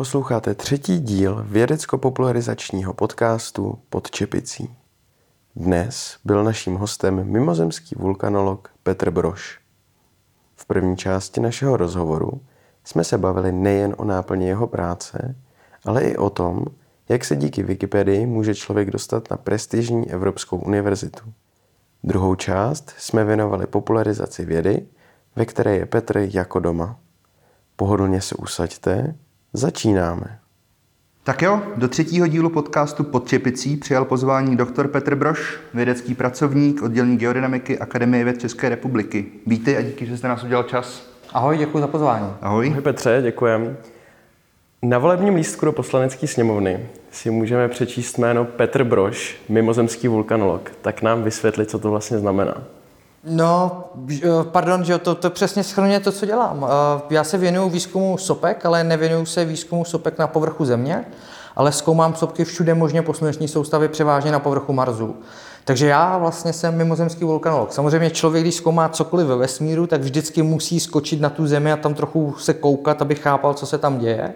Posloucháte třetí díl vědecko-popularizačního podcastu Pod čepicí. Dnes byl naším hostem mimozemský vulkanolog Petr Broš. V první části našeho rozhovoru jsme se bavili nejen o náplně jeho práce, ale i o tom, jak se díky Wikipedii může člověk dostat na prestižní Evropskou univerzitu. Druhou část jsme věnovali popularizaci vědy, ve které je Petr jako doma. Pohodlně se usaďte, začínáme. Tak jo, do třetího dílu podcastu Pod čepicí přijal pozvání doktor Petr Broš, vědecký pracovník oddělení geodynamiky Akademie věd České republiky. Vítej a díky, že jste nás udělal čas. Ahoj, děkuji za pozvání. Ahoj. Ahoj Petře, děkujem. Na volebním lístku do poslanecké sněmovny si můžeme přečíst jméno Petr Broš, mimozemský vulkanolog. Tak nám vysvětli, co to vlastně znamená. No, pardon, že to, to přesně schrnuje to, co dělám. Já se věnuju výzkumu sopek, ale nevěnuju se výzkumu sopek na povrchu Země, ale zkoumám sopky všude možně po sluneční soustavě, převážně na povrchu Marsu. Takže já vlastně jsem mimozemský vulkanolog. Samozřejmě člověk, když zkoumá cokoliv ve vesmíru, tak vždycky musí skočit na tu Zemi a tam trochu se koukat, aby chápal, co se tam děje.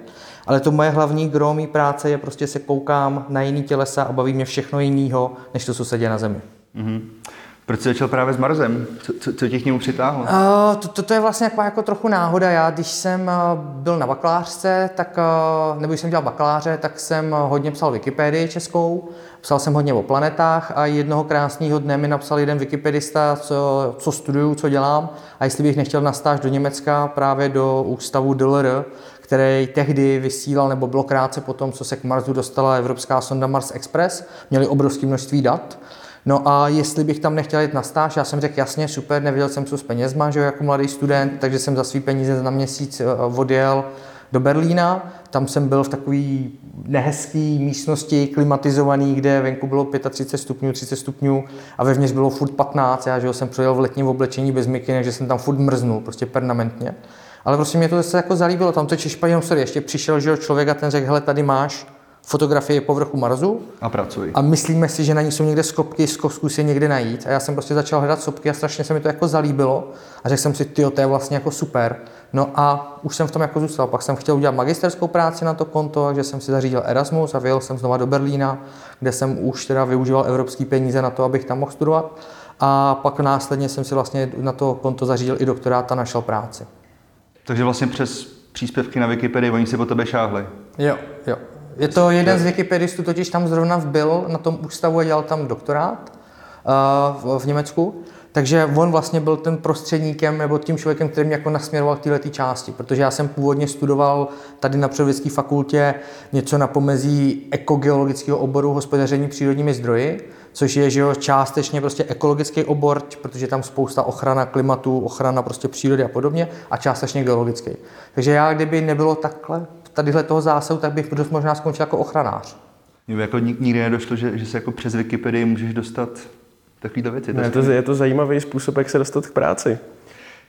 Ale to moje hlavní gro mý práce je prostě se koukám na jiný tělesa a baví mě všechno jiného, než to, co se děje na Zemi. Mm-hmm. Proč jsi začal právě s Marzem? Co, co, co tě k němu přitáhlo? Uh, to, to, to je vlastně jako, jako trochu náhoda. Já, když jsem uh, byl na bakalářce, tak, uh, nebo když jsem dělal bakaláře, tak jsem hodně psal Wikipedii českou. Psal jsem hodně o planetách a jednoho krásného dne mi napsal jeden wikipedista, co, co studuju, co dělám a jestli bych nechtěl nastáž do Německa právě do ústavu DLR, který tehdy vysílal, nebo bylo krátce po tom, co se k Marsu dostala evropská sonda Mars Express, měli obrovské množství dat. No a jestli bych tam nechtěl jít na stáž, já jsem řekl jasně, super, nevěděl jsem, co s penězma, že jako mladý student, takže jsem za svý peníze na měsíc eh, odjel do Berlína. Tam jsem byl v takové nehezké místnosti, klimatizovaný, kde venku bylo 35 stupňů, 30 stupňů a vevnitř bylo furt 15. Já že jsem přijel v letním oblečení bez mikiny, takže jsem tam furt mrznul, prostě permanentně. Ale prostě mě to zase jako zalíbilo, tam to Češpaní sorry, ještě přišel že člověk a ten řekl, hele, tady máš fotografie povrchu Marsu. A pracuji. A myslíme si, že na ní jsou někde skopky, zkus je někde najít. A já jsem prostě začal hledat sopky a strašně se mi to jako zalíbilo. A řekl jsem si, ty, to je vlastně jako super. No a už jsem v tom jako zůstal. Pak jsem chtěl udělat magisterskou práci na to konto, takže jsem si zařídil Erasmus a vyjel jsem znova do Berlína, kde jsem už teda využíval evropské peníze na to, abych tam mohl studovat. A pak následně jsem si vlastně na to konto zařídil i doktorát a našel práci. Takže vlastně přes příspěvky na Wikipedii oni si po tebe šáhli. Jo, jo. Je to jeden z wikipedistů, totiž tam zrovna byl na tom ústavu a dělal tam doktorát uh, v Německu. Takže on vlastně byl ten prostředníkem nebo tím člověkem, který mě jako nasměroval k této části, protože já jsem původně studoval tady na Přírodovědské fakultě něco na pomezí ekogeologického oboru hospodaření přírodními zdroji, což je že jo, částečně prostě ekologický obor, protože tam spousta ochrana klimatu, ochrana prostě přírody a podobně, a částečně geologický. Takže já, kdyby nebylo takhle tadyhle toho zásahu, tak bych dost možná skončil jako ochranář. Mně jako nikdy nedošlo, že, že se jako přes Wikipedii můžeš dostat takovýhle věci. To je, to, je to zajímavý způsob, jak se dostat k práci.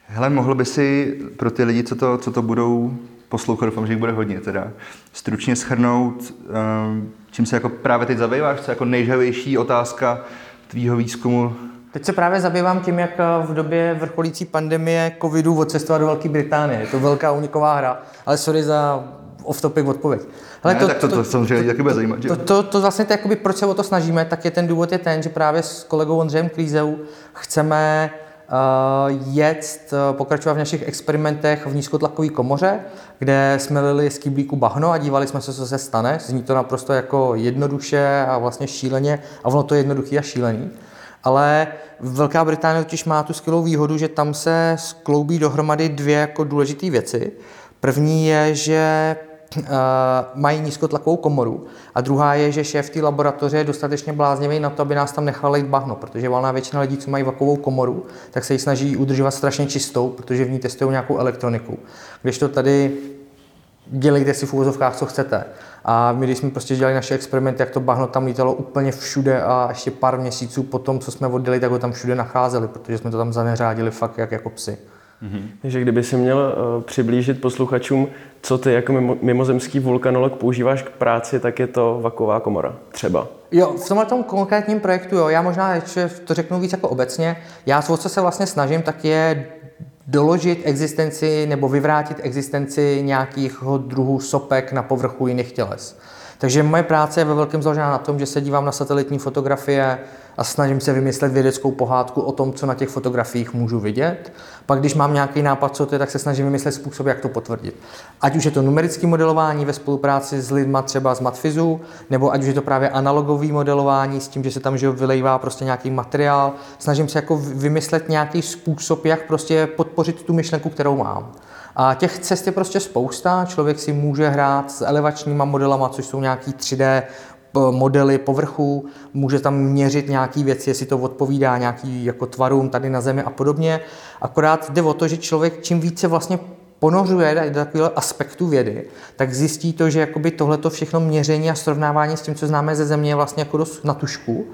Hele, mohl by si pro ty lidi, co to, co to budou poslouchat, doufám, že jich bude hodně teda, stručně schrnout, ehm, čím se jako právě teď zabýváš, co je jako nejžavější otázka tvýho výzkumu Teď se právě zabývám tím, jak v době vrcholící pandemie covidu odcestovat do Velké Británie. Je to velká uniková hra, ale sorry za off-topic odpověď. Ale ne, to, tak to, to, to samozřejmě taky bude zajímat. To, to, to vlastně to, jakoby, proč se o to snažíme, tak je ten důvod je ten, že právě s kolegou Ondřejem Klízeu chceme uh, jet, uh, pokračovat v našich experimentech v nízkotlakové komoře, kde jsme lili z kyblíku bahno a dívali jsme se, co se stane. Zní to naprosto jako jednoduše a vlastně šíleně a ono to je jednoduchý a šílený. Ale Velká Británie totiž má tu skvělou výhodu, že tam se skloubí dohromady dvě jako důležité věci. První je, že mají nízkotlakovou komoru a druhá je, že šéf té laboratoře je dostatečně bláznivý na to, aby nás tam nechal jít bahno, protože valná většina lidí, co mají vakovou komoru, tak se ji snaží udržovat strašně čistou, protože v ní testují nějakou elektroniku. Když to tady dělejte si v úvozovkách, co chcete. A my, když jsme prostě dělali naše experimenty, jak to bahno tam lítalo úplně všude a ještě pár měsíců po tom, co jsme oddělili, tak ho tam všude nacházeli, protože jsme to tam zaneřádili fakt jak jako psy. Mm-hmm. Takže kdyby si měl uh, přiblížit posluchačům, co ty jako mimo, mimozemský vulkanolog používáš k práci, tak je to vaková komora třeba. Jo, v tomhle tom konkrétním projektu, jo, já možná ještě to řeknu víc jako obecně. Já, o co se vlastně snažím, tak je doložit existenci nebo vyvrátit existenci nějakých druhů sopek na povrchu jiných těles. Takže moje práce je ve velkém založena na tom, že se dívám na satelitní fotografie a snažím se vymyslet vědeckou pohádku o tom, co na těch fotografiích můžu vidět. Pak, když mám nějaký nápad, co to je, tak se snažím vymyslet způsob, jak to potvrdit. Ať už je to numerické modelování ve spolupráci s lidma třeba z Matfizu, nebo ať už je to právě analogové modelování s tím, že se tam že vylejvá prostě nějaký materiál. Snažím se jako vymyslet nějaký způsob, jak prostě podpořit tu myšlenku, kterou mám. A těch cest je prostě spousta. Člověk si může hrát s elevačníma modelama, což jsou nějaký 3D modely povrchu, může tam měřit nějaký věci, jestli to odpovídá nějaký jako tvarům tady na Zemi a podobně. Akorát jde o to, že člověk čím více vlastně ponořuje do takového aspektu vědy, tak zjistí to, že tohleto všechno měření a srovnávání s tím, co známe ze Země, je vlastně jako dost na tušku,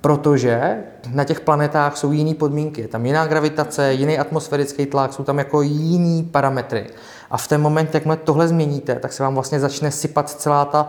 protože na těch planetách jsou jiné podmínky. Je tam jiná gravitace, jiný atmosférický tlak, jsou tam jako jiný parametry. A v ten moment, jakmile tohle změníte, tak se vám vlastně začne sypat celá ta,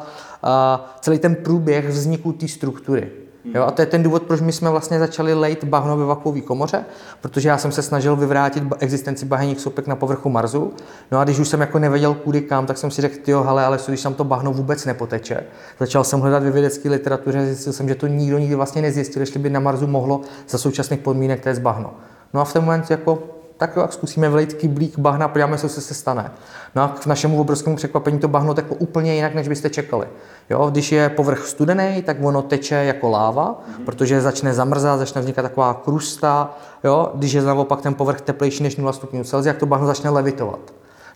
uh, celý ten průběh vzniku té struktury. Jo, a to je ten důvod, proč my jsme vlastně začali lejt bahno ve vakuové komoře, protože já jsem se snažil vyvrátit existenci bahenních sopek na povrchu Marsu. No a když už jsem jako nevěděl kudy kam, tak jsem si řekl, jo, hele, ale když tam to bahno vůbec nepoteče. Začal jsem hledat ve vědecké literatuře, zjistil jsem, že to nikdo nikdy vlastně nezjistil, jestli by na Marsu mohlo za současných podmínek té bahno. No a v ten moment jako tak jo, zkusíme vlejt kyblík bahna, podíváme se, co se stane. No a k našemu obrovskému překvapení to bahno teklo úplně jinak, než byste čekali. Jo, když je povrch studený, tak ono teče jako láva, mm-hmm. protože začne zamrzat, začne vznikat taková krusta. Jo, když je naopak ten povrch teplejší než 0 stupňů Celsia, jak to bahno začne levitovat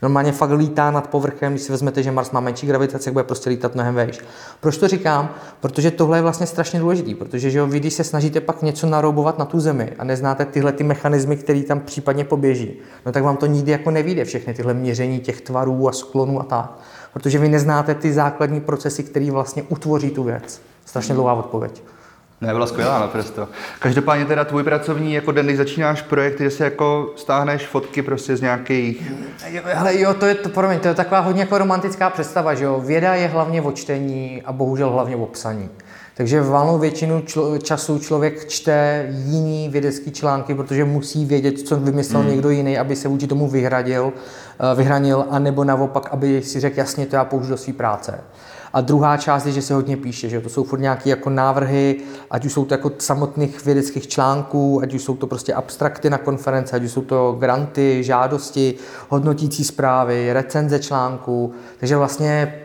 normálně fakt lítá nad povrchem, když si vezmete, že Mars má menší gravitaci, tak bude prostě lítat mnohem vejš. Proč to říkám? Protože tohle je vlastně strašně důležité, protože že jo, vy, když se snažíte pak něco naroubovat na tu zemi a neznáte tyhle ty mechanismy, které tam případně poběží, no tak vám to nikdy jako nevíde všechny tyhle měření těch tvarů a sklonů a tak. Protože vy neznáte ty základní procesy, které vlastně utvoří tu věc. Strašně dlouhá odpověď. Ne, byla skvělá naprosto. Každopádně teda tvůj pracovní jako den, když začínáš projekt, kde se jako stáhneš fotky prostě z nějakých... Ale jo, to je, to, promiň, to je taková hodně jako romantická představa, že jo. Věda je hlavně o čtení a bohužel hlavně o psaní. Takže v valnou většinu člo, času člověk čte jiný vědecký články, protože musí vědět, co vymyslel hmm. někdo jiný, aby se vůči tomu vyhradil, eh, vyhranil, anebo naopak, aby si řekl jasně, to já použiju do své práce. A druhá část je, že se hodně píše, že to jsou furt nějaké jako návrhy, ať už jsou to jako samotných vědeckých článků, ať už jsou to prostě abstrakty na konference, ať už jsou to granty, žádosti, hodnotící zprávy, recenze článků. Takže vlastně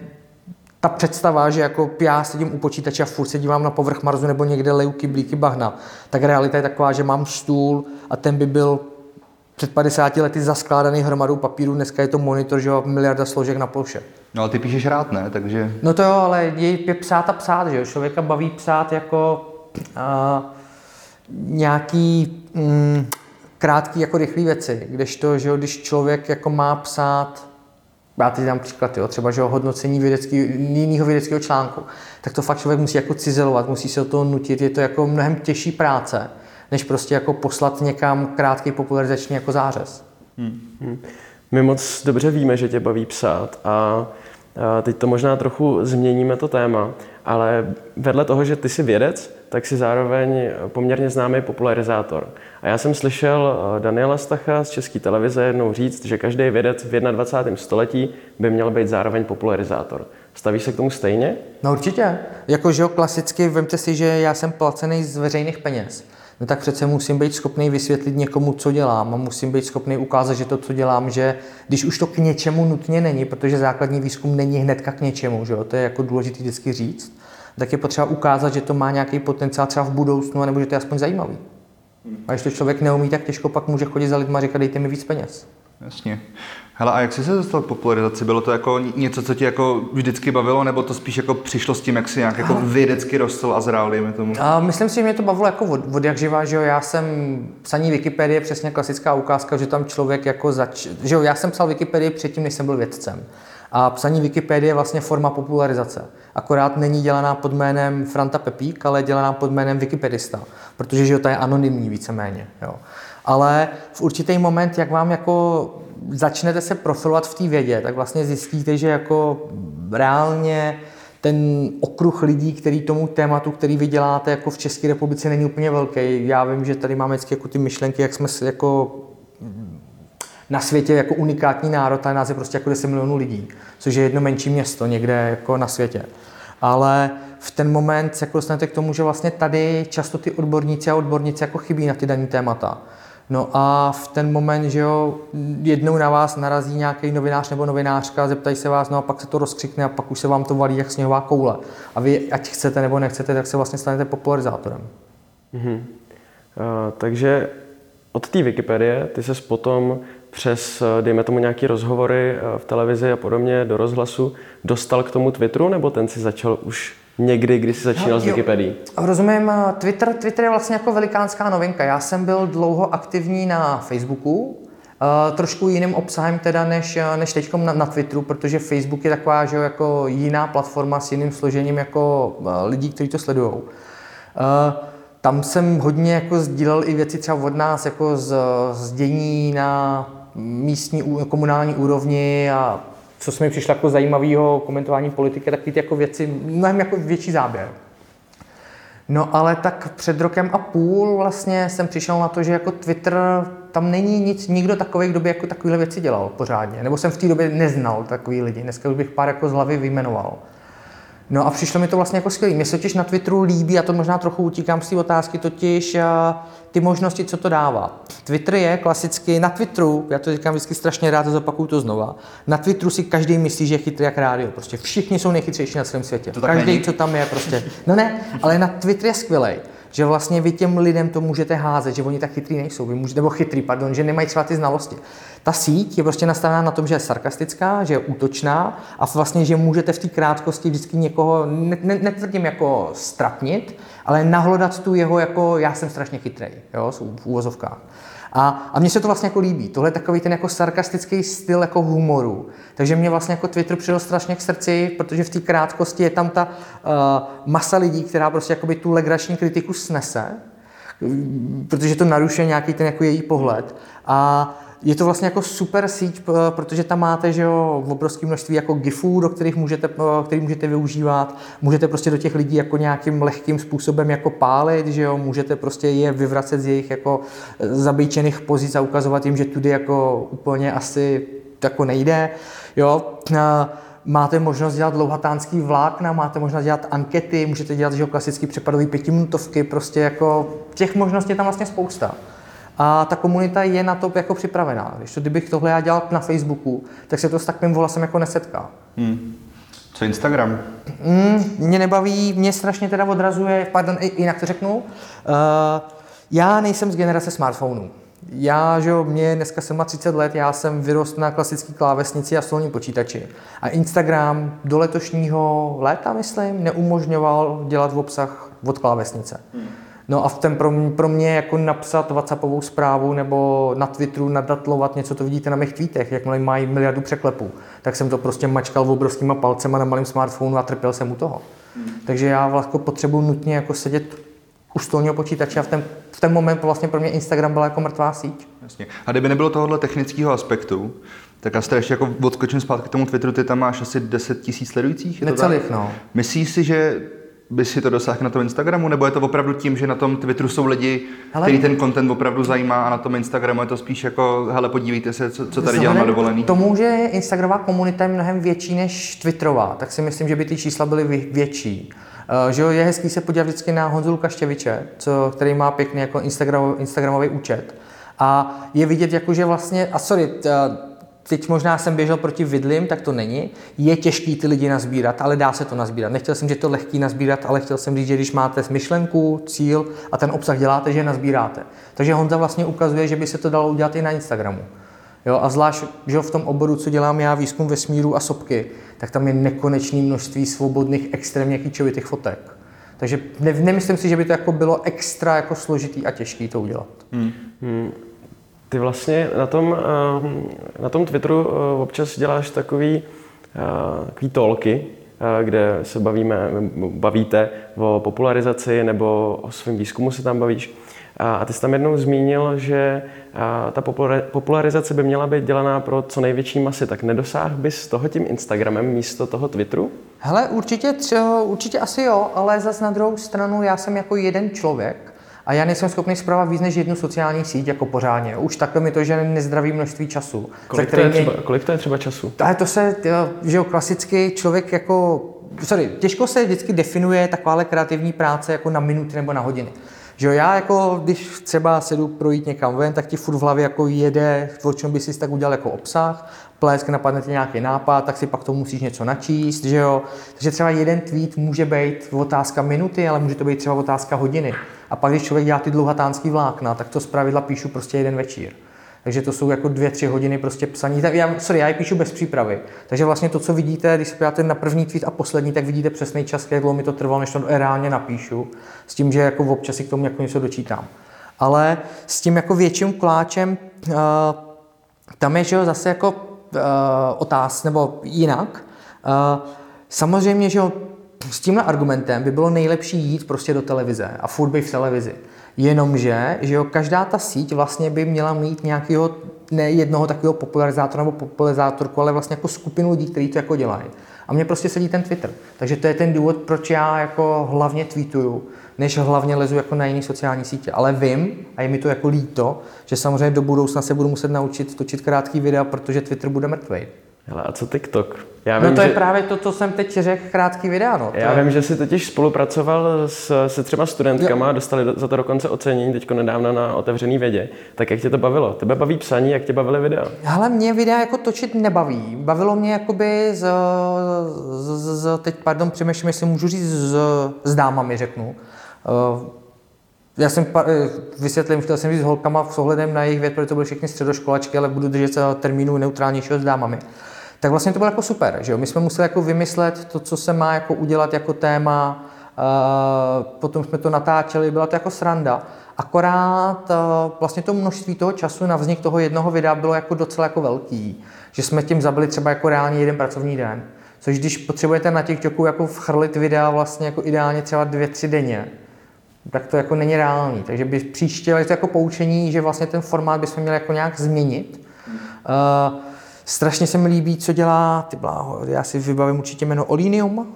ta představa, že jako já sedím u počítače a furt se dívám na povrch Marsu nebo někde leju kyblíky bahna, tak realita je taková, že mám stůl a ten by byl před 50 lety zaskládaný hromadou papíru, dneska je to monitor, že jo, miliarda složek na ploše. No ale ty píšeš rád, ne? Takže... No to jo, ale je, je psát a psát, že jo, člověka baví psát jako uh, nějaký mm, krátký jako rychlý věci, kdežto, že jo, když člověk jako má psát já teď dám příklad, jo, třeba že o hodnocení vědecký, jiného vědeckého článku, tak to fakt člověk musí jako cizelovat, musí se o toho nutit, je to jako mnohem těžší práce, než prostě jako poslat někam krátký popularizační jako zářez. Hmm. Hmm. My moc dobře víme, že tě baví psát a Teď to možná trochu změníme to téma, ale vedle toho, že ty jsi vědec, tak si zároveň poměrně známý popularizátor. A já jsem slyšel eh, Daniela Stacha z České televize jednou říct, že každý vědec v 21. století by měl být zároveň popularizátor. Stavíš se k tomu stejně? No určitě. Jakože klasicky, vemte si, že já jsem placený z veřejných peněz no tak přece musím být schopný vysvětlit někomu, co dělám a musím být schopný ukázat, že to, co dělám, že když už to k něčemu nutně není, protože základní výzkum není hnedka k něčemu, že jo? to je jako důležité vždycky říct, tak je potřeba ukázat, že to má nějaký potenciál třeba v budoucnu, nebo že to je aspoň zajímavý. A když to člověk neumí, tak těžko pak může chodit za lidma a říkat, dejte mi víc peněz. Jasně. Hele, a jak jsi se dostal k popularizaci? Bylo to jako něco, co tě jako vždycky bavilo, nebo to spíš jako přišlo s tím, jak jsi nějak jako vědecky rostl a zrál, dejme tomu? A myslím si, že mě to bavilo jako od, od jak živá, že jo, já jsem, psaní Wikipedie přesně klasická ukázka, že tam člověk jako zač, že jo, já jsem psal Wikipedii předtím, než jsem byl vědcem. A psaní Wikipedie je vlastně forma popularizace. Akorát není dělaná pod jménem Franta Pepík, ale je dělaná pod jménem Wikipedista, protože že jo, ta je anonymní víceméně. Jo ale v určitý moment, jak vám jako začnete se profilovat v té vědě, tak vlastně zjistíte, že jako reálně ten okruh lidí, který tomu tématu, který vy děláte jako v České republice, není úplně velký. Já vím, že tady máme vždycky jako ty myšlenky, jak jsme jako na světě jako unikátní národ, ale nás je prostě jako 10 milionů lidí, což je jedno menší město někde jako na světě. Ale v ten moment se jako dostanete k tomu, že vlastně tady často ty odborníci a odborníci jako chybí na ty dané témata. No a v ten moment, že jo, jednou na vás narazí nějaký novinář nebo novinářka, zeptají se vás, no a pak se to rozkřikne a pak už se vám to valí jak sněhová koule. A vy, ať chcete nebo nechcete, tak se vlastně stanete popularizátorem. Uh, takže od té Wikipedie ty se potom přes, eh, dejme tomu, nějaké rozhovory eh, v televizi a podobně do rozhlasu dostal k tomu Twitteru, nebo ten si začal už někdy, když jsi začínal no, s Wikipedií? Rozumím, eh, Twitter, Twitter je vlastně jako velikánská novinka. Já jsem byl dlouho aktivní na Facebooku, Uh, trošku jiným obsahem teda než, než teď na, na Twitteru, protože Facebook je taková že jako jiná platforma s jiným složením jako uh, lidí, kteří to sledují. Uh, tam jsem hodně jako sdílel i věci třeba od nás, jako z, z dění na místní komunální úrovni a co se mi přišlo jako zajímavého komentování politiky, tak ty jako věci, mnohem jako větší záběr. No ale tak před rokem a půl vlastně jsem přišel na to, že jako Twitter, tam není nic, nikdo takový, kdo by jako takovéhle věci dělal pořádně. Nebo jsem v té době neznal takový lidi. Dneska už bych pár jako z hlavy vyjmenoval. No a přišlo mi to vlastně jako skvělé. Mně se totiž na Twitteru líbí, a to možná trochu utíkám z té otázky, totiž ty možnosti, co to dává. Twitter je klasicky, na Twitteru, já to říkám vždycky strašně rád, zopakuju to znova, na Twitteru si každý myslí, že je chytrý jak rádio. Prostě všichni jsou nejchytřejší na celém světě. To každý, co tam je, prostě. No ne, ale na Twitter je skvělý že vlastně vy těm lidem to můžete házet, že oni tak chytrý nejsou, vy můžete, nebo chytrý, pardon, že nemají třeba ty znalosti. Ta síť je prostě nastavená na tom, že je sarkastická, že je útočná a vlastně, že můžete v té krátkosti vždycky někoho, ne, ne, netvrdím jako strapnit, ale nahlodat tu jeho jako já jsem strašně chytrý, jo, v úvozovkách. A, a mně se to vlastně jako líbí. Tohle je takový ten jako sarkastický styl jako humoru. Takže mě vlastně jako Twitter přidal strašně k srdci, protože v té krátkosti je tam ta uh, masa lidí, která prostě jakoby tu legrační kritiku snese, protože to narušuje nějaký ten jako její pohled. A je to vlastně jako super síť, protože tam máte že jo, obrovské množství jako gifů, do kterých můžete, který můžete využívat. Můžete prostě do těch lidí jako nějakým lehkým způsobem jako pálit, že jo, můžete prostě je vyvracet z jejich jako zabejčených pozic a ukazovat jim, že tudy jako úplně asi jako nejde. Jo. Máte možnost dělat dlouhatánský vlákna, máte možnost dělat ankety, můžete dělat že jo, klasický přepadový pětiminutovky, prostě jako těch možností je tam vlastně spousta a ta komunita je na to jako připravená. Když to, kdybych tohle já dělal na Facebooku, tak se to s takovým vlasem jako nesetká. Hmm. Co Instagram? Mm, mě nebaví, mě strašně teda odrazuje, pardon, jinak to řeknu, uh, já nejsem z generace smartphonů. Já, že jo, mě dneska 30 let, já jsem vyrost na klasické klávesnici a stolním počítači. A Instagram do letošního léta, myslím, neumožňoval dělat v obsah od klávesnice. Hmm. No a v ten pro, mě, pro mě jako napsat WhatsAppovou zprávu nebo na Twitteru nadatlovat něco, to vidíte na mých tweetech, jakmile mají miliardu překlepů, tak jsem to prostě mačkal obrovskýma palcema na malém smartphonu a trpěl jsem u toho. Hmm. Takže já vlastně potřebuji nutně jako sedět u stolního počítače a v ten, v ten moment vlastně pro mě Instagram byla jako mrtvá síť. Jasně. A kdyby nebylo tohohle technického aspektu, tak já ještě jako odskočím zpátky k tomu Twitteru, ty tam máš asi 10 tisíc sledujících? Necelých, no. Myslíš si, že by si to dosáhl na tom Instagramu, nebo je to opravdu tím, že na tom Twitteru jsou lidi, hele, který ten content opravdu zajímá a na tom Instagramu je to spíš jako, hele, podívejte se, co, co tady dělám na dovolený. tomu, že Instagramová komunita je mnohem větší než Twitterová, tak si myslím, že by ty čísla byly větší. Uh, že jo, je hezký se podívat vždycky na Honzu Lukaštěviče, co, který má pěkný jako Instagram, Instagramový účet. A je vidět, jako, že vlastně, a sorry, teď možná jsem běžel proti vidlim, tak to není. Je těžký ty lidi nazbírat, ale dá se to nazbírat. Nechtěl jsem, že to lehký nazbírat, ale chtěl jsem říct, že když máte myšlenku, cíl a ten obsah děláte, že je nazbíráte. Takže Honza vlastně ukazuje, že by se to dalo udělat i na Instagramu. Jo, a zvlášť že v tom oboru, co dělám já, výzkum vesmíru a sopky, tak tam je nekonečné množství svobodných, extrémně kýčovitých fotek. Takže ne, nemyslím si, že by to jako bylo extra jako složitý a těžký to udělat. Hmm. Hmm. Ty vlastně na tom, eh, na tom Twitteru eh, občas děláš takový, eh, takový tolky, kde se bavíme, bavíte o popularizaci nebo o svém výzkumu se tam bavíš. A ty jsi tam jednou zmínil, že ta popularizace by měla být dělaná pro co největší masy. Tak nedosáhl bys toho tím Instagramem místo toho Twitteru? Hele, určitě, určitě asi jo, ale zase na druhou stranu já jsem jako jeden člověk A já nejsem schopný zpravovat víc než jednu sociální síť jako pořádně. Už takhle mi to, že nezdravý množství času. Kolik to, je třeba, kolik to je třeba času? Ale to se, že jo, klasicky člověk jako, sorry, těžko se vždycky definuje takováhle kreativní práce jako na minuty nebo na hodiny. Že já jako, když třeba sedu projít někam ven, tak ti furt v hlavě jako jede, o čem by si tak udělal jako obsah, plesk, napadne ti nějaký nápad, tak si pak to musíš něco načíst, že jo. Takže třeba jeden tweet může být otázka minuty, ale může to být třeba otázka hodiny. A pak, když člověk dělá ty dlouhatánský vlákna, tak to zpravidla píšu prostě jeden večer. Takže to jsou jako dvě, tři hodiny prostě psaní. Tak já, sorry, já je píšu bez přípravy. Takže vlastně to, co vidíte, když se podíváte na první tweet a poslední, tak vidíte přesný čas, jak dlouho mi to trvalo, než to reálně napíšu. S tím, že jako občas si k tomu jako něco dočítám. Ale s tím jako větším koláčem, uh, tam je, že jo, zase jako uh, otáz, nebo jinak. Uh, samozřejmě, že jo, s tímhle argumentem by bylo nejlepší jít prostě do televize a furt být v televizi. Jenomže, že jo, každá ta síť vlastně by měla mít nějakého, ne jednoho takového popularizátora nebo popularizátorku, ale vlastně jako skupinu lidí, kteří to jako dělají. A mně prostě sedí ten Twitter. Takže to je ten důvod, proč já jako hlavně tweetuju, než hlavně lezu jako na jiné sociální sítě. Ale vím, a je mi to jako líto, že samozřejmě do budoucna se budu muset naučit točit krátký videa, protože Twitter bude mrtvý. Hele, a co TikTok? Já no vím, no to že... je právě to, co jsem teď řekl, krátký videa. No. Já je... vím, že jsi totiž spolupracoval s, se třeba studentkama, jo. dostali za to dokonce ocenění teďko nedávno na otevřený vědě. Tak jak tě to bavilo? Tebe baví psaní, jak tě bavily videa? Ale mě videa jako točit nebaví. Bavilo mě jakoby z, z, z, z teď, pardon, přemýšlím, jestli můžu říct s, s dámami, řeknu. Uh, já jsem, vysvětlím, chtěl jsem říct s holkama s ohledem na jejich věd, protože to byly všechny středoškolačky, ale budu držet se termínu neutrálnějšího s dámami tak vlastně to bylo jako super, že jo? My jsme museli jako vymyslet to, co se má jako udělat jako téma, uh, potom jsme to natáčeli, byla to jako sranda. Akorát uh, vlastně to množství toho času na vznik toho jednoho videa bylo jako docela jako velký, že jsme tím zabili třeba jako reálně jeden pracovní den. Což když potřebujete na TikToku jako vchrlit videa vlastně jako ideálně třeba dvě, tři denně, tak to jako není reálný. Takže by příště je to jako poučení, že vlastně ten formát bychom měli jako nějak změnit. Uh, Strašně se mi líbí, co dělá, ty bláho, já si vybavím určitě jméno Olinium,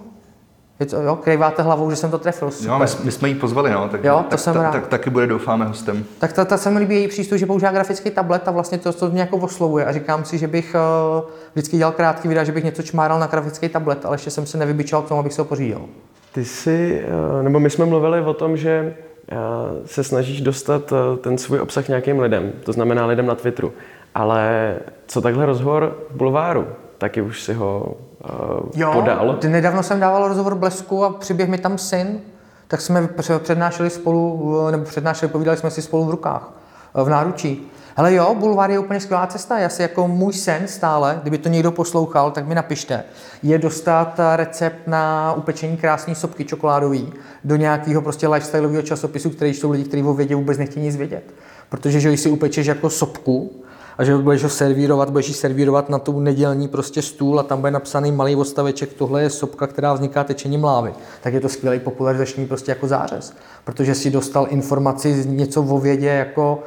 je to, jo, krejváte hlavou, že jsem to trefil. Super. Jo, my, my, jsme jí pozvali, no, tak, jo, to tak, jsem ta, rád. tak, taky bude, doufáme, hostem. Tak ta, ta se mi líbí její přístup, že používá grafický tablet a vlastně to, to mě jako oslovuje a říkám si, že bych uh, vždycky dělal krátký videa, že bych něco čmáral na grafický tablet, ale ještě jsem se nevybičoval k tomu, abych se ho pořídil. Ty jsi, uh, nebo my jsme mluvili o tom, že uh, se snažíš dostat ten svůj obsah nějakým lidem, to znamená lidem na Twitteru. Ale co takhle rozhovor v bulváru? Taky už si ho uh, jo, podal. nedávno jsem dával rozhovor Blesku a přiběh mi tam syn, tak jsme přednášeli spolu, nebo přednášeli, povídali jsme si spolu v rukách, v náručí. Ale jo, bulvár je úplně skvělá cesta. Já si jako můj sen stále, kdyby to někdo poslouchal, tak mi napište, je dostat recept na upečení krásné sopky čokoládový do nějakého prostě lifestyleového časopisu, který jsou lidi, kteří o vědě vůbec nechtějí nic vědět. Protože že když si upečeš jako sopku, a že budeš ho servírovat, budeš ji servírovat na tu nedělní prostě stůl a tam bude napsaný malý odstaveček, tohle je sopka, která vzniká tečením lávy. Tak je to skvělý popularizační prostě jako zářez, protože si dostal informaci něco o vědě jako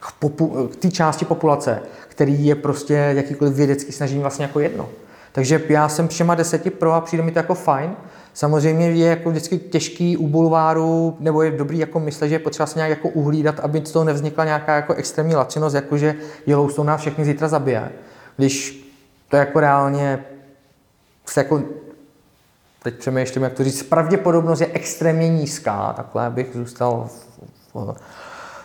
k, popu- k té části populace, který je prostě jakýkoliv vědecký snažení vlastně jako jedno. Takže já jsem všema deseti pro a přijde mi to jako fajn, Samozřejmě je jako vždycky těžký u bulváru, nebo je dobrý jako myslet, že je potřeba se nějak jako uhlídat, aby z toho nevznikla nějaká jako extrémní lacinost, jako že Yellowstone nás všechny zítra zabije. Když to jako reálně se jako teď přemýšlím, jak to říct, pravděpodobnost je extrémně nízká, takhle bych zůstal v, v,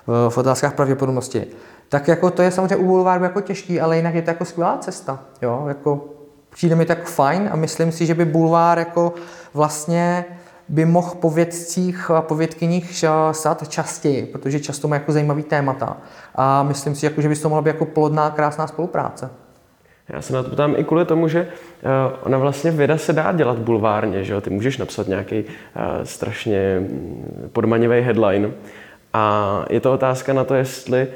v, v otázkách pravděpodobnosti. Tak jako to je samozřejmě u bulváru jako těžký, ale jinak je to jako skvělá cesta. Jo? Jako přijde mi tak fajn a myslím si, že by bulvár jako vlastně by mohl po vědcích a po vědkyních sát častěji, protože často má jako zajímavý témata. A myslím si, jako, že by to mohla být jako plodná, krásná spolupráce. Já se na to ptám i kvůli tomu, že uh, ona vlastně věda se dá dělat bulvárně, že jo? Ty můžeš napsat nějaký uh, strašně mm, podmanivý headline a je to otázka na to, jestli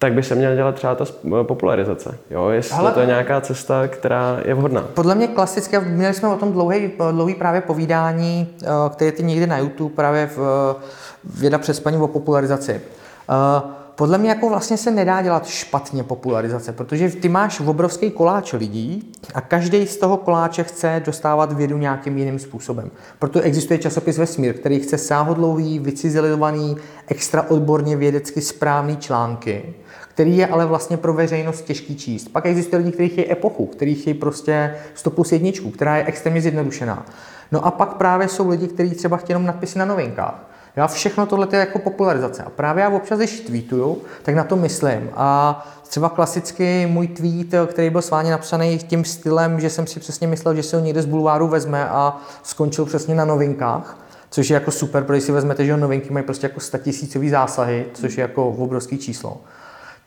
tak by se měla dělat třeba ta popularizace. Jo? Jestli Hele, to je nějaká cesta, která je vhodná. Podle mě klasické, měli jsme o tom dlouhý, dlouhý právě povídání, eh, které je někde na YouTube, právě v věda přes paní o popularizaci. Uh, podle mě jako vlastně se nedá dělat špatně popularizace, protože ty máš obrovský koláč lidí a každý z toho koláče chce dostávat vědu nějakým jiným způsobem. Proto existuje časopis Vesmír, který chce sáhodlouhý, vycizelovaný, extra odborně vědecky správný články, který je ale vlastně pro veřejnost těžký číst. Pak existuje lidi, kteří chtějí epochu, kteří chtějí prostě 100 plus jedničku, která je extrémně zjednodušená. No a pak právě jsou lidi, kteří třeba chtějí jenom nadpisy na novinkách. Já všechno tohle je jako popularizace. A právě já občas, když tweetuju, tak na to myslím. A třeba klasicky můj tweet, který byl sváně napsaný tím stylem, že jsem si přesně myslel, že se ho někde z bulváru vezme a skončil přesně na novinkách, což je jako super, protože si vezmete, že novinky mají prostě jako statisícový zásahy, což je jako obrovský číslo.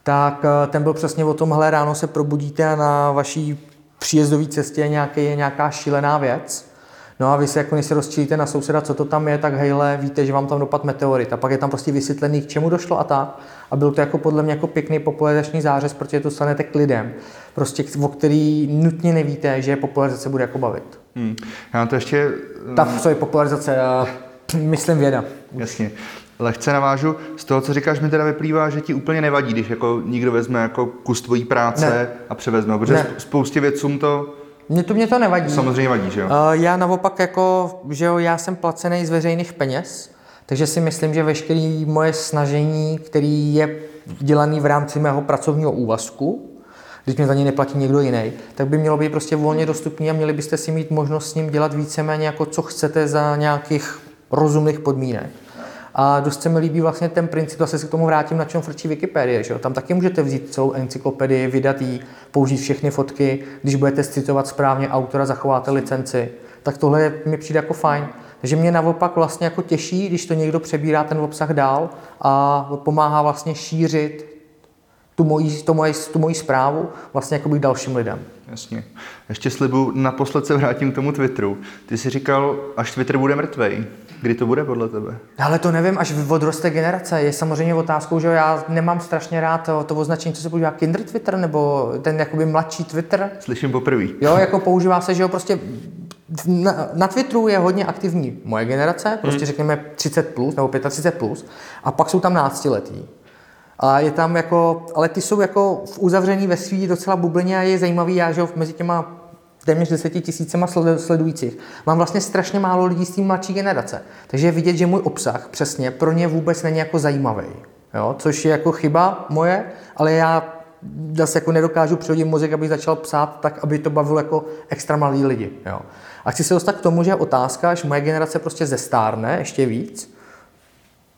Tak eh, ten byl přesně o tom, hele, ráno se probudíte a na vaší příjezdové cestě je, nějaký, nějaká šílená věc No a vy se jako když se rozčílíte na souseda, co to tam je, tak hejle, víte, že vám tam dopad meteorit. A pak je tam prostě vysvětlený, k čemu došlo a tak. A byl to jako podle mě jako pěkný popularizační zářez, protože to stanete k lidem, prostě o který nutně nevíte, že popularizace bude jako bavit. Hmm. Já to ještě... Tak, co je popularizace? Já myslím věda. Jasně. Lehce navážu, z toho, co říkáš, mi teda vyplývá, že ti úplně nevadí, když jako někdo vezme jako kus tvojí práce ne. a převezme, protože ne. spoustě vědcům to mě to, mě to nevadí. Samozřejmě vadí, že jo? Já naopak jako, že jo, já jsem placený z veřejných peněz, takže si myslím, že veškeré moje snažení, který je dělaný v rámci mého pracovního úvazku, když mě za ně neplatí někdo jiný, tak by mělo být prostě volně dostupný a měli byste si mít možnost s ním dělat víceméně jako co chcete za nějakých rozumných podmínek. A dost se mi líbí vlastně ten princip, zase se k tomu vrátím, na čem frčí Wikipedie. Že? Tam taky můžete vzít celou encyklopedii, vydat jí, použít všechny fotky, když budete citovat správně autora, zachováte licenci. Tak tohle mi přijde jako fajn. Takže mě naopak vlastně jako těší, když to někdo přebírá ten obsah dál a pomáhá vlastně šířit tu moji, tu moji, tu moji zprávu vlastně jako dalším lidem. Jasně. Ještě slibu, naposled se vrátím k tomu Twitteru. Ty jsi říkal, až Twitter bude mrtvej. Kdy to bude podle tebe? Ale to nevím, až odroste generace. Je samozřejmě otázkou, že já nemám strašně rád to, to označení, co se používá, Kinder Twitter, nebo ten jakoby mladší Twitter. Slyším poprvé. Jo, jako používá se, že jo, prostě na, na Twitteru je hodně aktivní moje generace, prostě hmm. řekněme 30 plus nebo 35 plus, a pak jsou tam náctiletí. A je tam jako, ale ty jsou jako v uzavřený ve svý docela bublině a je zajímavý, já, že mezi těma téměř deseti tisícema sledujících. Mám vlastně strašně málo lidí z té mladší generace. Takže je vidět, že můj obsah přesně pro ně vůbec není jako zajímavý. Jo? Což je jako chyba moje, ale já zase jako nedokážu přihodit mozek, abych začal psát tak, aby to bavilo jako extra malí lidi. Jo? A chci se dostat k tomu, že je otázka, až moje generace prostě zestárne ještě víc,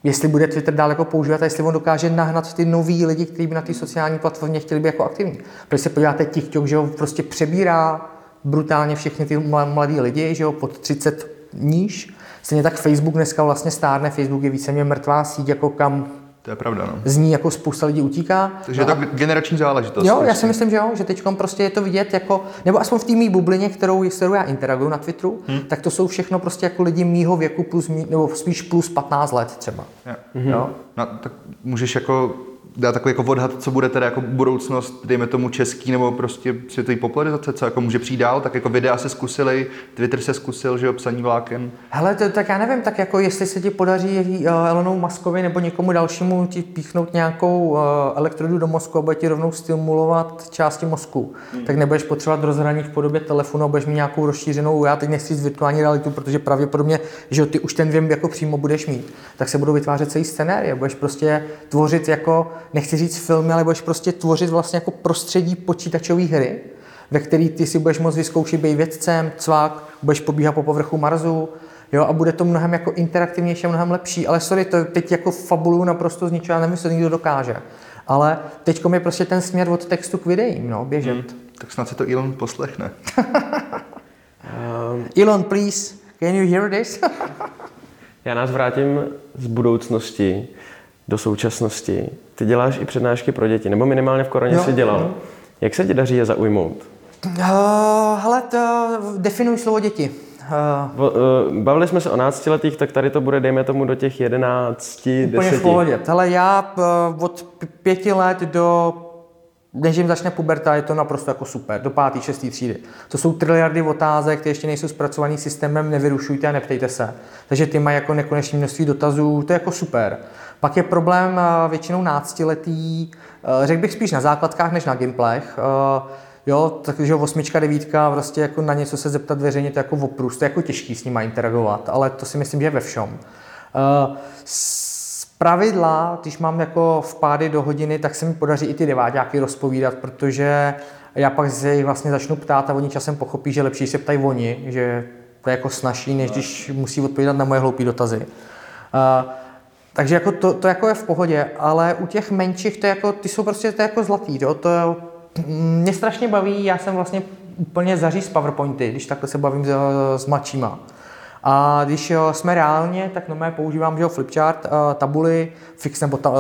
jestli bude Twitter dál jako používat a jestli on dokáže nahnat ty nový lidi, kteří by na té sociální platformě chtěli být jako aktivní. Protože se podíváte TikTok, že ho prostě přebírá brutálně všechny ty mladí lidi, že jo, pod 30 níž. Stejně tak Facebook dneska vlastně stárne, Facebook je víceméně mrtvá síť, jako kam to je pravda, no. Z ní jako spousta lidí utíká. Takže no je to a... generační záležitost. Jo, prostě. já si myslím, že jo, že teď prostě je to vidět jako, nebo aspoň v té mý bublině, kterou, kterou já interaguju na Twitteru, hmm. tak to jsou všechno prostě jako lidi mýho věku plus, nebo spíš plus 15 let třeba. Jo. jo? No, tak můžeš jako dá takový jako odhad, co bude teda jako budoucnost, dejme tomu český nebo prostě světový popularizace, co jako může přijít dál, tak jako videa se zkusili, Twitter se zkusil, že jo, psaní vláken. Hele, to, tak já nevím, tak jako jestli se ti podaří uh, Elonou Maskovi nebo někomu dalšímu ti píchnout nějakou uh, elektrodu do mozku a bude ti rovnou stimulovat části mozku, hmm. tak nebudeš potřebovat rozhraní v podobě telefonu a budeš mít nějakou rozšířenou, já teď nechci z virtuální realitu, protože pravděpodobně, že ty už ten věm jako přímo budeš mít, tak se budou vytvářet celý scénáře, budeš prostě tvořit jako nechci říct filmy, ale budeš prostě tvořit vlastně jako prostředí počítačové hry, ve který ty si budeš moct vyzkoušet být vědcem, cvak, budeš pobíhat po povrchu Marsu, jo, a bude to mnohem jako interaktivnější a mnohem lepší, ale sorry, to teď jako fabulu naprosto z ničeho, já nevím, jestli to někdo dokáže. Ale teď je prostě ten směr od textu k videím, no, běžet. Hmm, tak snad se to Elon poslechne. um, Elon, please, can you hear this? já nás vrátím z budoucnosti do současnosti. Ty děláš i přednášky pro děti, nebo minimálně v koroně si dělal. Jo. Jak se ti daří je zaujmout? Uh, hele, to definuj slovo děti. Uh, bavili jsme se o náctiletých, tak tady to bude, dejme tomu, do těch jedenácti, deseti. Úplně v pohodě. Hele, já od pěti let do než jim začne puberta, je to naprosto jako super, do pátý, šestý třídy. To jsou triliardy otázek, které ještě nejsou zpracovaný systémem, nevyrušujte a neptejte se. Takže ty mají jako nekonečné množství dotazů, to je jako super. Pak je problém eh, většinou náctiletý, eh, řekl bych spíš na základkách než na gimplech. Eh, jo, takže osmička, devítka, prostě jako na něco se zeptat veřejně, to je jako oprůst, to je jako těžký s nima interagovat, ale to si myslím, že je ve všem. Z pravidla, když mám jako vpády do hodiny, tak se mi podaří i ty deváťáky rozpovídat, protože já pak se jich vlastně začnu ptát a oni časem pochopí, že lepší se ptají oni, že to je jako snažší, než když musí odpovídat na moje hloupé dotazy. Uh, takže jako to, to jako je v pohodě, ale u těch menších to jako, ty jsou prostě to jako zlatý, jo? to mě strašně baví, já jsem vlastně úplně zaříz PowerPointy, když takhle se bavím s, s mladšíma. A když jo, jsme reálně, tak no používám že flipchart, uh, tabuly, fix nebo ta, uh,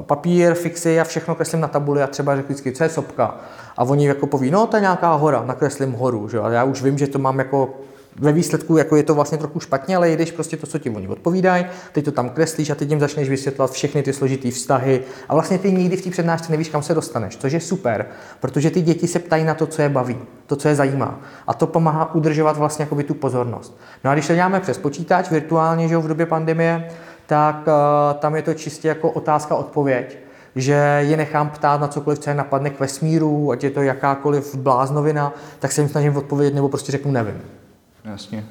papír, fixy a všechno kreslím na tabuli a třeba řekl vždycky, co je sopka. A oni jako poví, no to je nějaká hora, nakreslím horu. Že? A já už vím, že to mám jako ve výsledku jako je to vlastně trochu špatně, ale jdeš prostě to, co ti oni odpovídají, teď to tam kreslíš a teď jim začneš vysvětlovat všechny ty složitý vztahy a vlastně ty nikdy v té přednášce nevíš, kam se dostaneš, což je super, protože ty děti se ptají na to, co je baví, to, co je zajímá a to pomáhá udržovat vlastně jakoby tu pozornost. No a když to děláme přes počítač virtuálně, že jo, v době pandemie, tak uh, tam je to čistě jako otázka odpověď že je nechám ptát na cokoliv, co je napadne k vesmíru, ať je to jakákoliv bláznovina, tak se jim snažím odpovědět nebo prostě řeknu nevím. Jasně.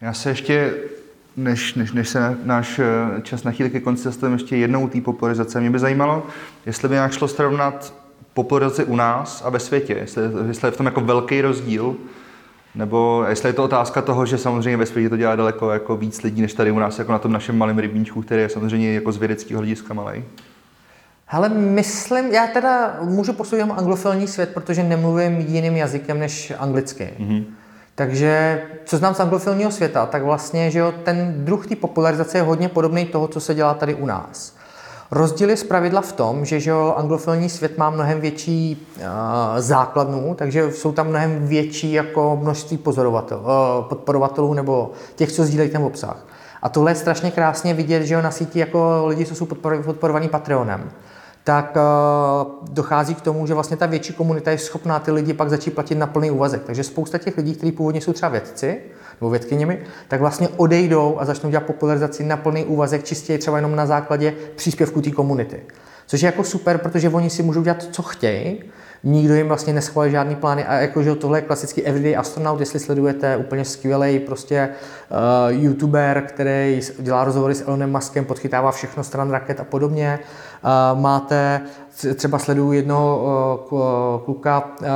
Já se ještě, než, než, než se náš eh, čas nachýlí ke konci, zastavím ještě jednou té popularizace. Mě by zajímalo, jestli by nějak šlo srovnat popularizaci u nás a ve světě, jestli, jestli je v tom jako velký rozdíl, nebo jestli je to otázka toho, že samozřejmě ve světě to dělá daleko jako víc lidí, než tady u nás, jako na tom našem malém rybníčku, který je samozřejmě jako z vědeckého hlediska malý. Hele, myslím, já teda můžu posoudit anglofilní svět, protože nemluvím jiným jazykem než anglicky. Mm-hmm. Takže co znám z anglofilního světa, tak vlastně, že jo, ten druh té popularizace je hodně podobný toho, co se dělá tady u nás. Rozdíl je zpravidla v tom, že, že jo, anglofilní svět má mnohem větší uh, základnu, takže jsou tam mnohem větší jako množství pozorovatel, uh, podporovatelů nebo těch, co sdílejí ten obsah. A tohle je strašně krásně vidět, že jo, na síti jako lidi, co jsou podporovaní Patreonem tak uh, dochází k tomu, že vlastně ta větší komunita je schopná ty lidi pak začít platit na plný úvazek. Takže spousta těch lidí, kteří původně jsou třeba vědci nebo vědkyněmi, tak vlastně odejdou a začnou dělat popularizaci na plný úvazek čistě třeba jenom na základě příspěvků té komunity. Což je jako super, protože oni si můžou dělat, co chtějí, nikdo jim vlastně neschvaluje žádný plány a jakože tohle je klasický everyday astronaut, jestli sledujete úplně skvělý prostě uh, youtuber, který dělá rozhovory s Elonem Muskem, podchytává všechno stran raket a podobně. Uh, máte, třeba sleduju jednoho uh, kluka, uh,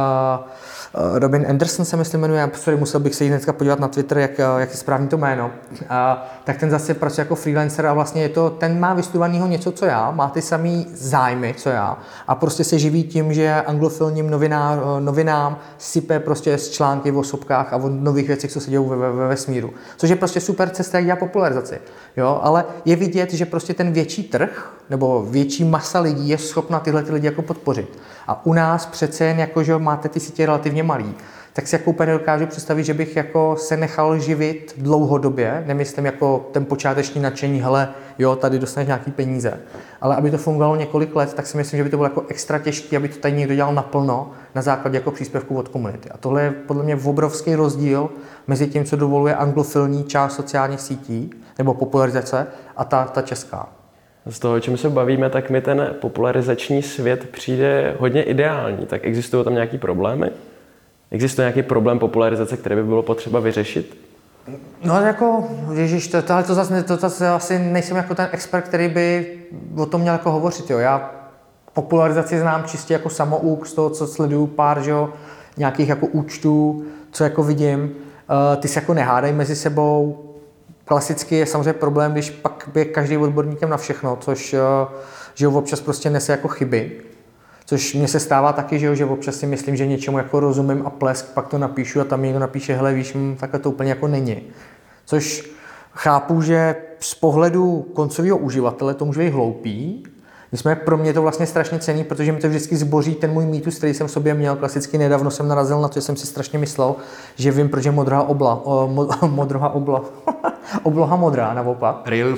Robin Anderson se myslím jmenuje, sorry, musel bych se hnedka podívat na Twitter, jak, jak je správně to jméno, a, tak ten zase pracuje jako freelancer a vlastně je to, ten má vystudovaného něco, co já, má ty samý zájmy, co já a prostě se živí tím, že anglofilním novinám, novinám sype prostě z články o sobkách a o nových věcech, co se dějí ve, ve, ve vesmíru. Což je prostě super cesta, jak dělat popularizaci. Jo? Ale je vidět, že prostě ten větší trh nebo větší masa lidí je schopna tyhle ty lidi jako podpořit. A u nás přece jen jako, že máte ty sítě relativně malý, tak si jako úplně dokážu představit, že bych jako se nechal živit dlouhodobě, nemyslím jako ten počáteční nadšení, hele, jo, tady dostaneš nějaký peníze, ale aby to fungovalo několik let, tak si myslím, že by to bylo jako extra těžké, aby to tady někdo dělal naplno na základě jako příspěvku od komunity. A tohle je podle mě obrovský rozdíl mezi tím, co dovoluje anglofilní část sociálních sítí nebo popularizace a ta, ta česká. Z toho, o čem se bavíme, tak mi ten popularizační svět přijde hodně ideální. Tak existují tam nějaké problémy? Existuje nějaký problém popularizace, který by bylo potřeba vyřešit? No jako, ježiš, to, tohle to zase, to zase asi nejsem jako ten expert, který by o tom měl jako hovořit, jo. Já popularizaci znám čistě jako samouk z toho, co sleduju pár, že jo, nějakých jako účtů, co jako vidím. Uh, ty se jako nehádají mezi sebou, klasicky je samozřejmě problém, když pak je každý odborníkem na všechno, což eh, že občas prostě nese jako chyby. Což mně se stává taky, že, že občas si myslím, že něčemu jako rozumím a plesk, pak to napíšu a tam někdo napíše, hele víš, hm, takhle to úplně jako není. Což chápu, že z pohledu koncového uživatele to může být hloupý, Nicméně pro mě to vlastně strašně cený, protože mi to vždycky zboří ten můj mýtus, který jsem v sobě měl. Klasicky nedávno jsem narazil na to, že jsem si strašně myslel, že vím, proč je modrá obla, o, mo, modrá obla, obloha modrá naopak. Rail.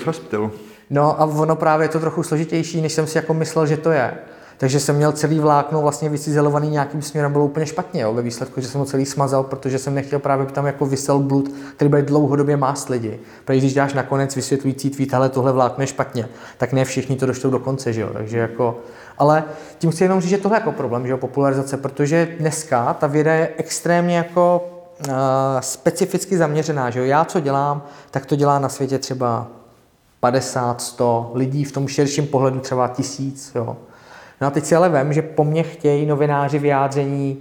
No a ono právě je to trochu složitější, než jsem si jako myslel, že to je. Takže jsem měl celý vlákno vlastně vycizelovaný nějakým směrem, bylo úplně špatně jo, ve výsledku, že jsem ho celý smazal, protože jsem nechtěl právě, tam jako vysel blud, který bude dlouhodobě mást lidi. Protože když dáš nakonec vysvětlující tweet, ale tohle vlákno je špatně, tak ne všichni to doštou do konce, že jo. Takže jako, ale tím chci jenom říct, že tohle je jako problém, že jo, popularizace, protože dneska ta věda je extrémně jako uh, specificky zaměřená, že jo. Já co dělám, tak to dělá na světě třeba 50, 100 lidí, v tom širším pohledu třeba tisíc, jo. No a teď si ale vím, že po mně chtějí novináři vyjádření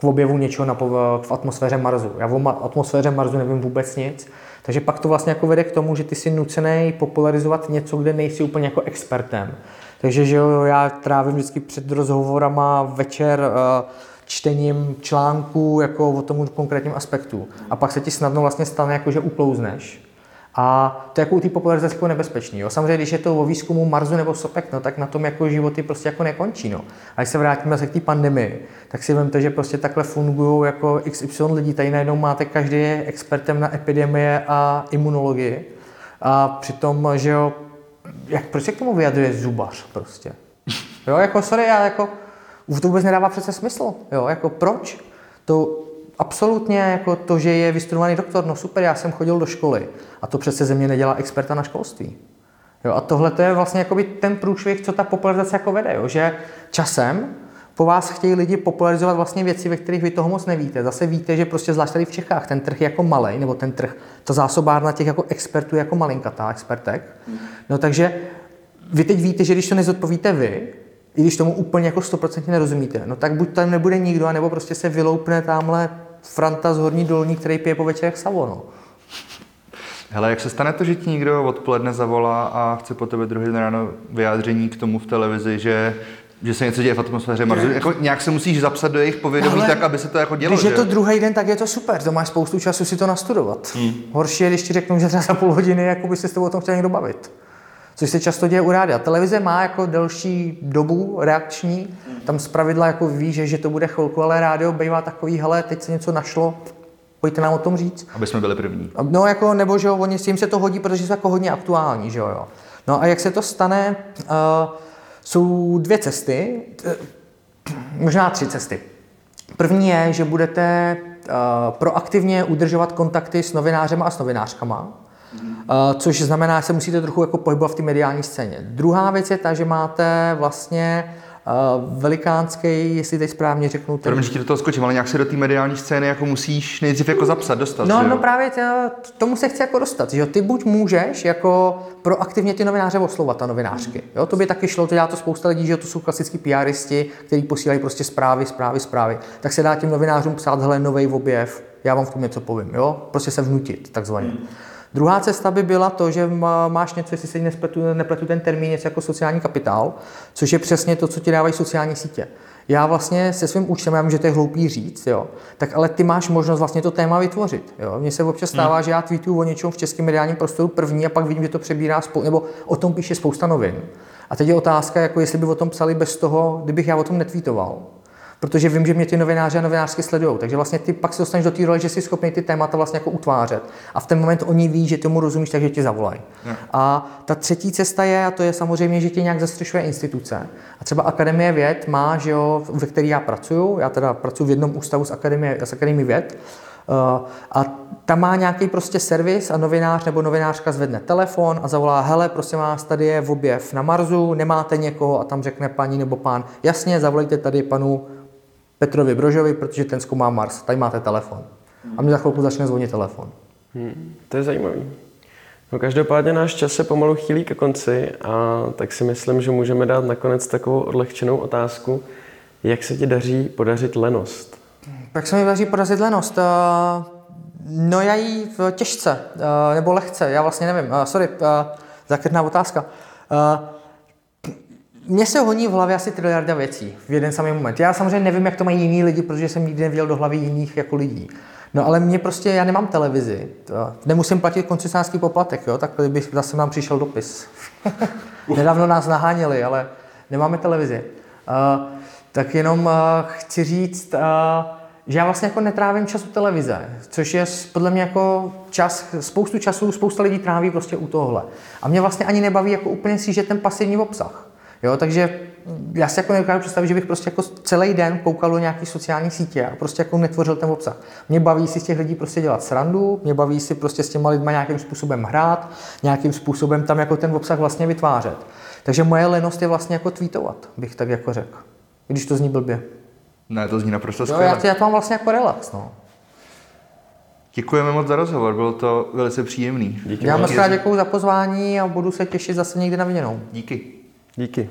k objevu něčeho na, v atmosféře Marsu. Já o atmosféře Marsu nevím vůbec nic, takže pak to vlastně jako vede k tomu, že ty si nucený popularizovat něco, kde nejsi úplně jako expertem. Takže že jo, já trávím vždycky před rozhovorama večer uh, čtením článků jako o tom konkrétním aspektu. A pak se ti snadno vlastně stane, jako že uklouzneš. A to je jako u té popularizace jako nebezpečný. Jo. Samozřejmě, když je to o výzkumu Marsu nebo sopek, no, tak na tom jako životy prostě jako nekončí. No. A když se vrátíme se k té pandemii, tak si vemte, že prostě takhle fungují jako XY lidí. Tady najednou máte každý je expertem na epidemie a imunologii. A přitom, že jo, jak, proč se k tomu vyjadřuje zubař prostě? Jo, jako sorry, já jako, to vůbec nedává přece smysl. Jo, jako proč? To absolutně jako to, že je vystudovaný doktor, no super, já jsem chodil do školy. A to přece ze mě nedělá experta na školství. Jo, a tohle to je vlastně jakoby ten průšvih, co ta popularizace jako vede, jo, že časem po vás chtějí lidi popularizovat vlastně věci, ve kterých vy toho moc nevíte. Zase víte, že prostě zvlášť tady v Čechách ten trh je jako malý, nebo ten trh, ta zásobárna těch jako expertů je jako malinkatá, expertek. No takže vy teď víte, že když to nezodpovíte vy, i když tomu úplně jako stoprocentně nerozumíte, no tak buď tam nebude nikdo, nebo prostě se vyloupne tamhle Franta z Horní Dolní, který pije po večerech savo, no. Hele, jak se stane to, že ti někdo odpoledne zavolá a chce po tebe druhý den ráno vyjádření k tomu v televizi, že že se něco děje v atmosféře Marsu. Jako nějak se musíš zapsat do jejich povědomí Ale tak, aby se to jako dělo. Když je to druhý den, tak je to super. To máš spoustu času si to nastudovat. Hmm. Horší je, když ti řeknou, že třeba za půl hodiny jako by se s tebou o tom chtěl někdo bavit. Což se často děje u rádia. Televize má jako delší dobu reakční, tam zpravidla jako ví, že, že to bude chvilku, ale rádio bývá takový, hele, teď se něco našlo, pojďte nám o tom říct. Aby jsme byli první. No jako, nebo že jo, oni, s jim se to hodí, protože jsou jako hodně aktuální, že jo. No a jak se to stane, uh, jsou dvě cesty, možná tři cesty. První je, že budete uh, proaktivně udržovat kontakty s novinářem a s novinářkama, uh, což znamená, že se musíte trochu jako pohybovat v té mediální scéně. Druhá věc je ta, že máte vlastně velikánský, jestli teď správně řeknu. Ten... Promiň, do toho skočím, ale nějak se do té mediální scény jako musíš nejdřív jako zapsat, dostat. No, že? no právě tě, tomu se chci jako dostat, že ty buď můžeš jako proaktivně ty novináře oslovat a novinářky. Jo, to by taky šlo, to dělá to spousta lidí, že to jsou klasický PRisti, kteří posílají prostě zprávy, zprávy, zprávy. Tak se dá těm novinářům psát, hele, nový objev, já vám v tom něco povím, jo? Prostě se vnutit, takzvaně. Hmm. Druhá cesta by byla to, že máš něco, jestli se nepletu, nepletu ten termín, něco jako sociální kapitál, což je přesně to, co ti dávají sociální sítě. Já vlastně se svým účtem, já vím, že to je hloupý říct, jo, tak ale ty máš možnost vlastně to téma vytvořit. Jo. Mně se občas stává, hmm. že já tweetuju o něčem v českém mediálním prostoru první a pak vidím, že to přebírá spou- nebo o tom píše spousta novin. A teď je otázka, jako jestli by o tom psali bez toho, kdybych já o tom netweetoval protože vím, že mě ty novináři a novinářky sledují. Takže vlastně ty pak se dostaneš do té role, že jsi schopný ty témata vlastně jako utvářet. A v ten moment oni ví, že tomu rozumíš, takže ti zavolají. A ta třetí cesta je, a to je samozřejmě, že tě nějak zastřešuje instituce. A třeba Akademie věd má, že jo, ve které já pracuju, já teda pracuji v jednom ústavu z Akademie, z Akademie věd, Uh, a tam má nějaký prostě servis a novinář nebo novinářka zvedne telefon a zavolá, hele, prosím vás, tady je v objev na Marsu, nemáte někoho a tam řekne paní nebo pán, jasně, zavolejte tady panu Petrovi Brožovi, protože ten zkoumá Mars. Tady máte telefon. A mi za chvilku začne zvonit telefon. Hmm, to je zajímavý. No každopádně náš čas se pomalu chýlí ke konci a tak si myslím, že můžeme dát nakonec takovou odlehčenou otázku. Jak se ti daří podařit lenost? Jak se mi daří podařit lenost? Eh, no já jí těžce, eh, nebo lehce, já vlastně nevím. Eh, sorry, zakrtná otázka mně se honí v hlavě asi triliarda věcí v jeden samý moment. Já samozřejmě nevím, jak to mají jiní lidi, protože jsem nikdy nevěděl do hlavy jiných jako lidí. No ale mě prostě, já nemám televizi, to, nemusím platit koncesářský poplatek, jo, tak bych zase nám přišel dopis. Nedávno nás naháněli, ale nemáme televizi. Uh, tak jenom uh, chci říct, uh, že já vlastně jako netrávím čas u televize, což je podle mě jako čas, spoustu času, spousta lidí tráví prostě u tohle. A mě vlastně ani nebaví jako úplně si, že ten pasivní obsah. Jo, takže já si jako nedokážu představit, že bych prostě jako celý den koukal do nějaký sociální sítě a prostě jako netvořil ten obsah. Mě baví si z těch lidí prostě dělat srandu, mě baví si prostě s těma lidma nějakým způsobem hrát, nějakým způsobem tam jako ten obsah vlastně vytvářet. Takže moje lenost je vlastně jako tweetovat, bych tak jako řekl. Když to zní blbě. Ne, to zní naprosto Jo, skvěle. já, to- já to mám vlastně jako relax, no. Děkujeme moc za rozhovor, bylo to velice příjemný. Díky Já moc. krát děkuju za pozvání a budu se těšit zase někdy na viděnou. Díky. Díky.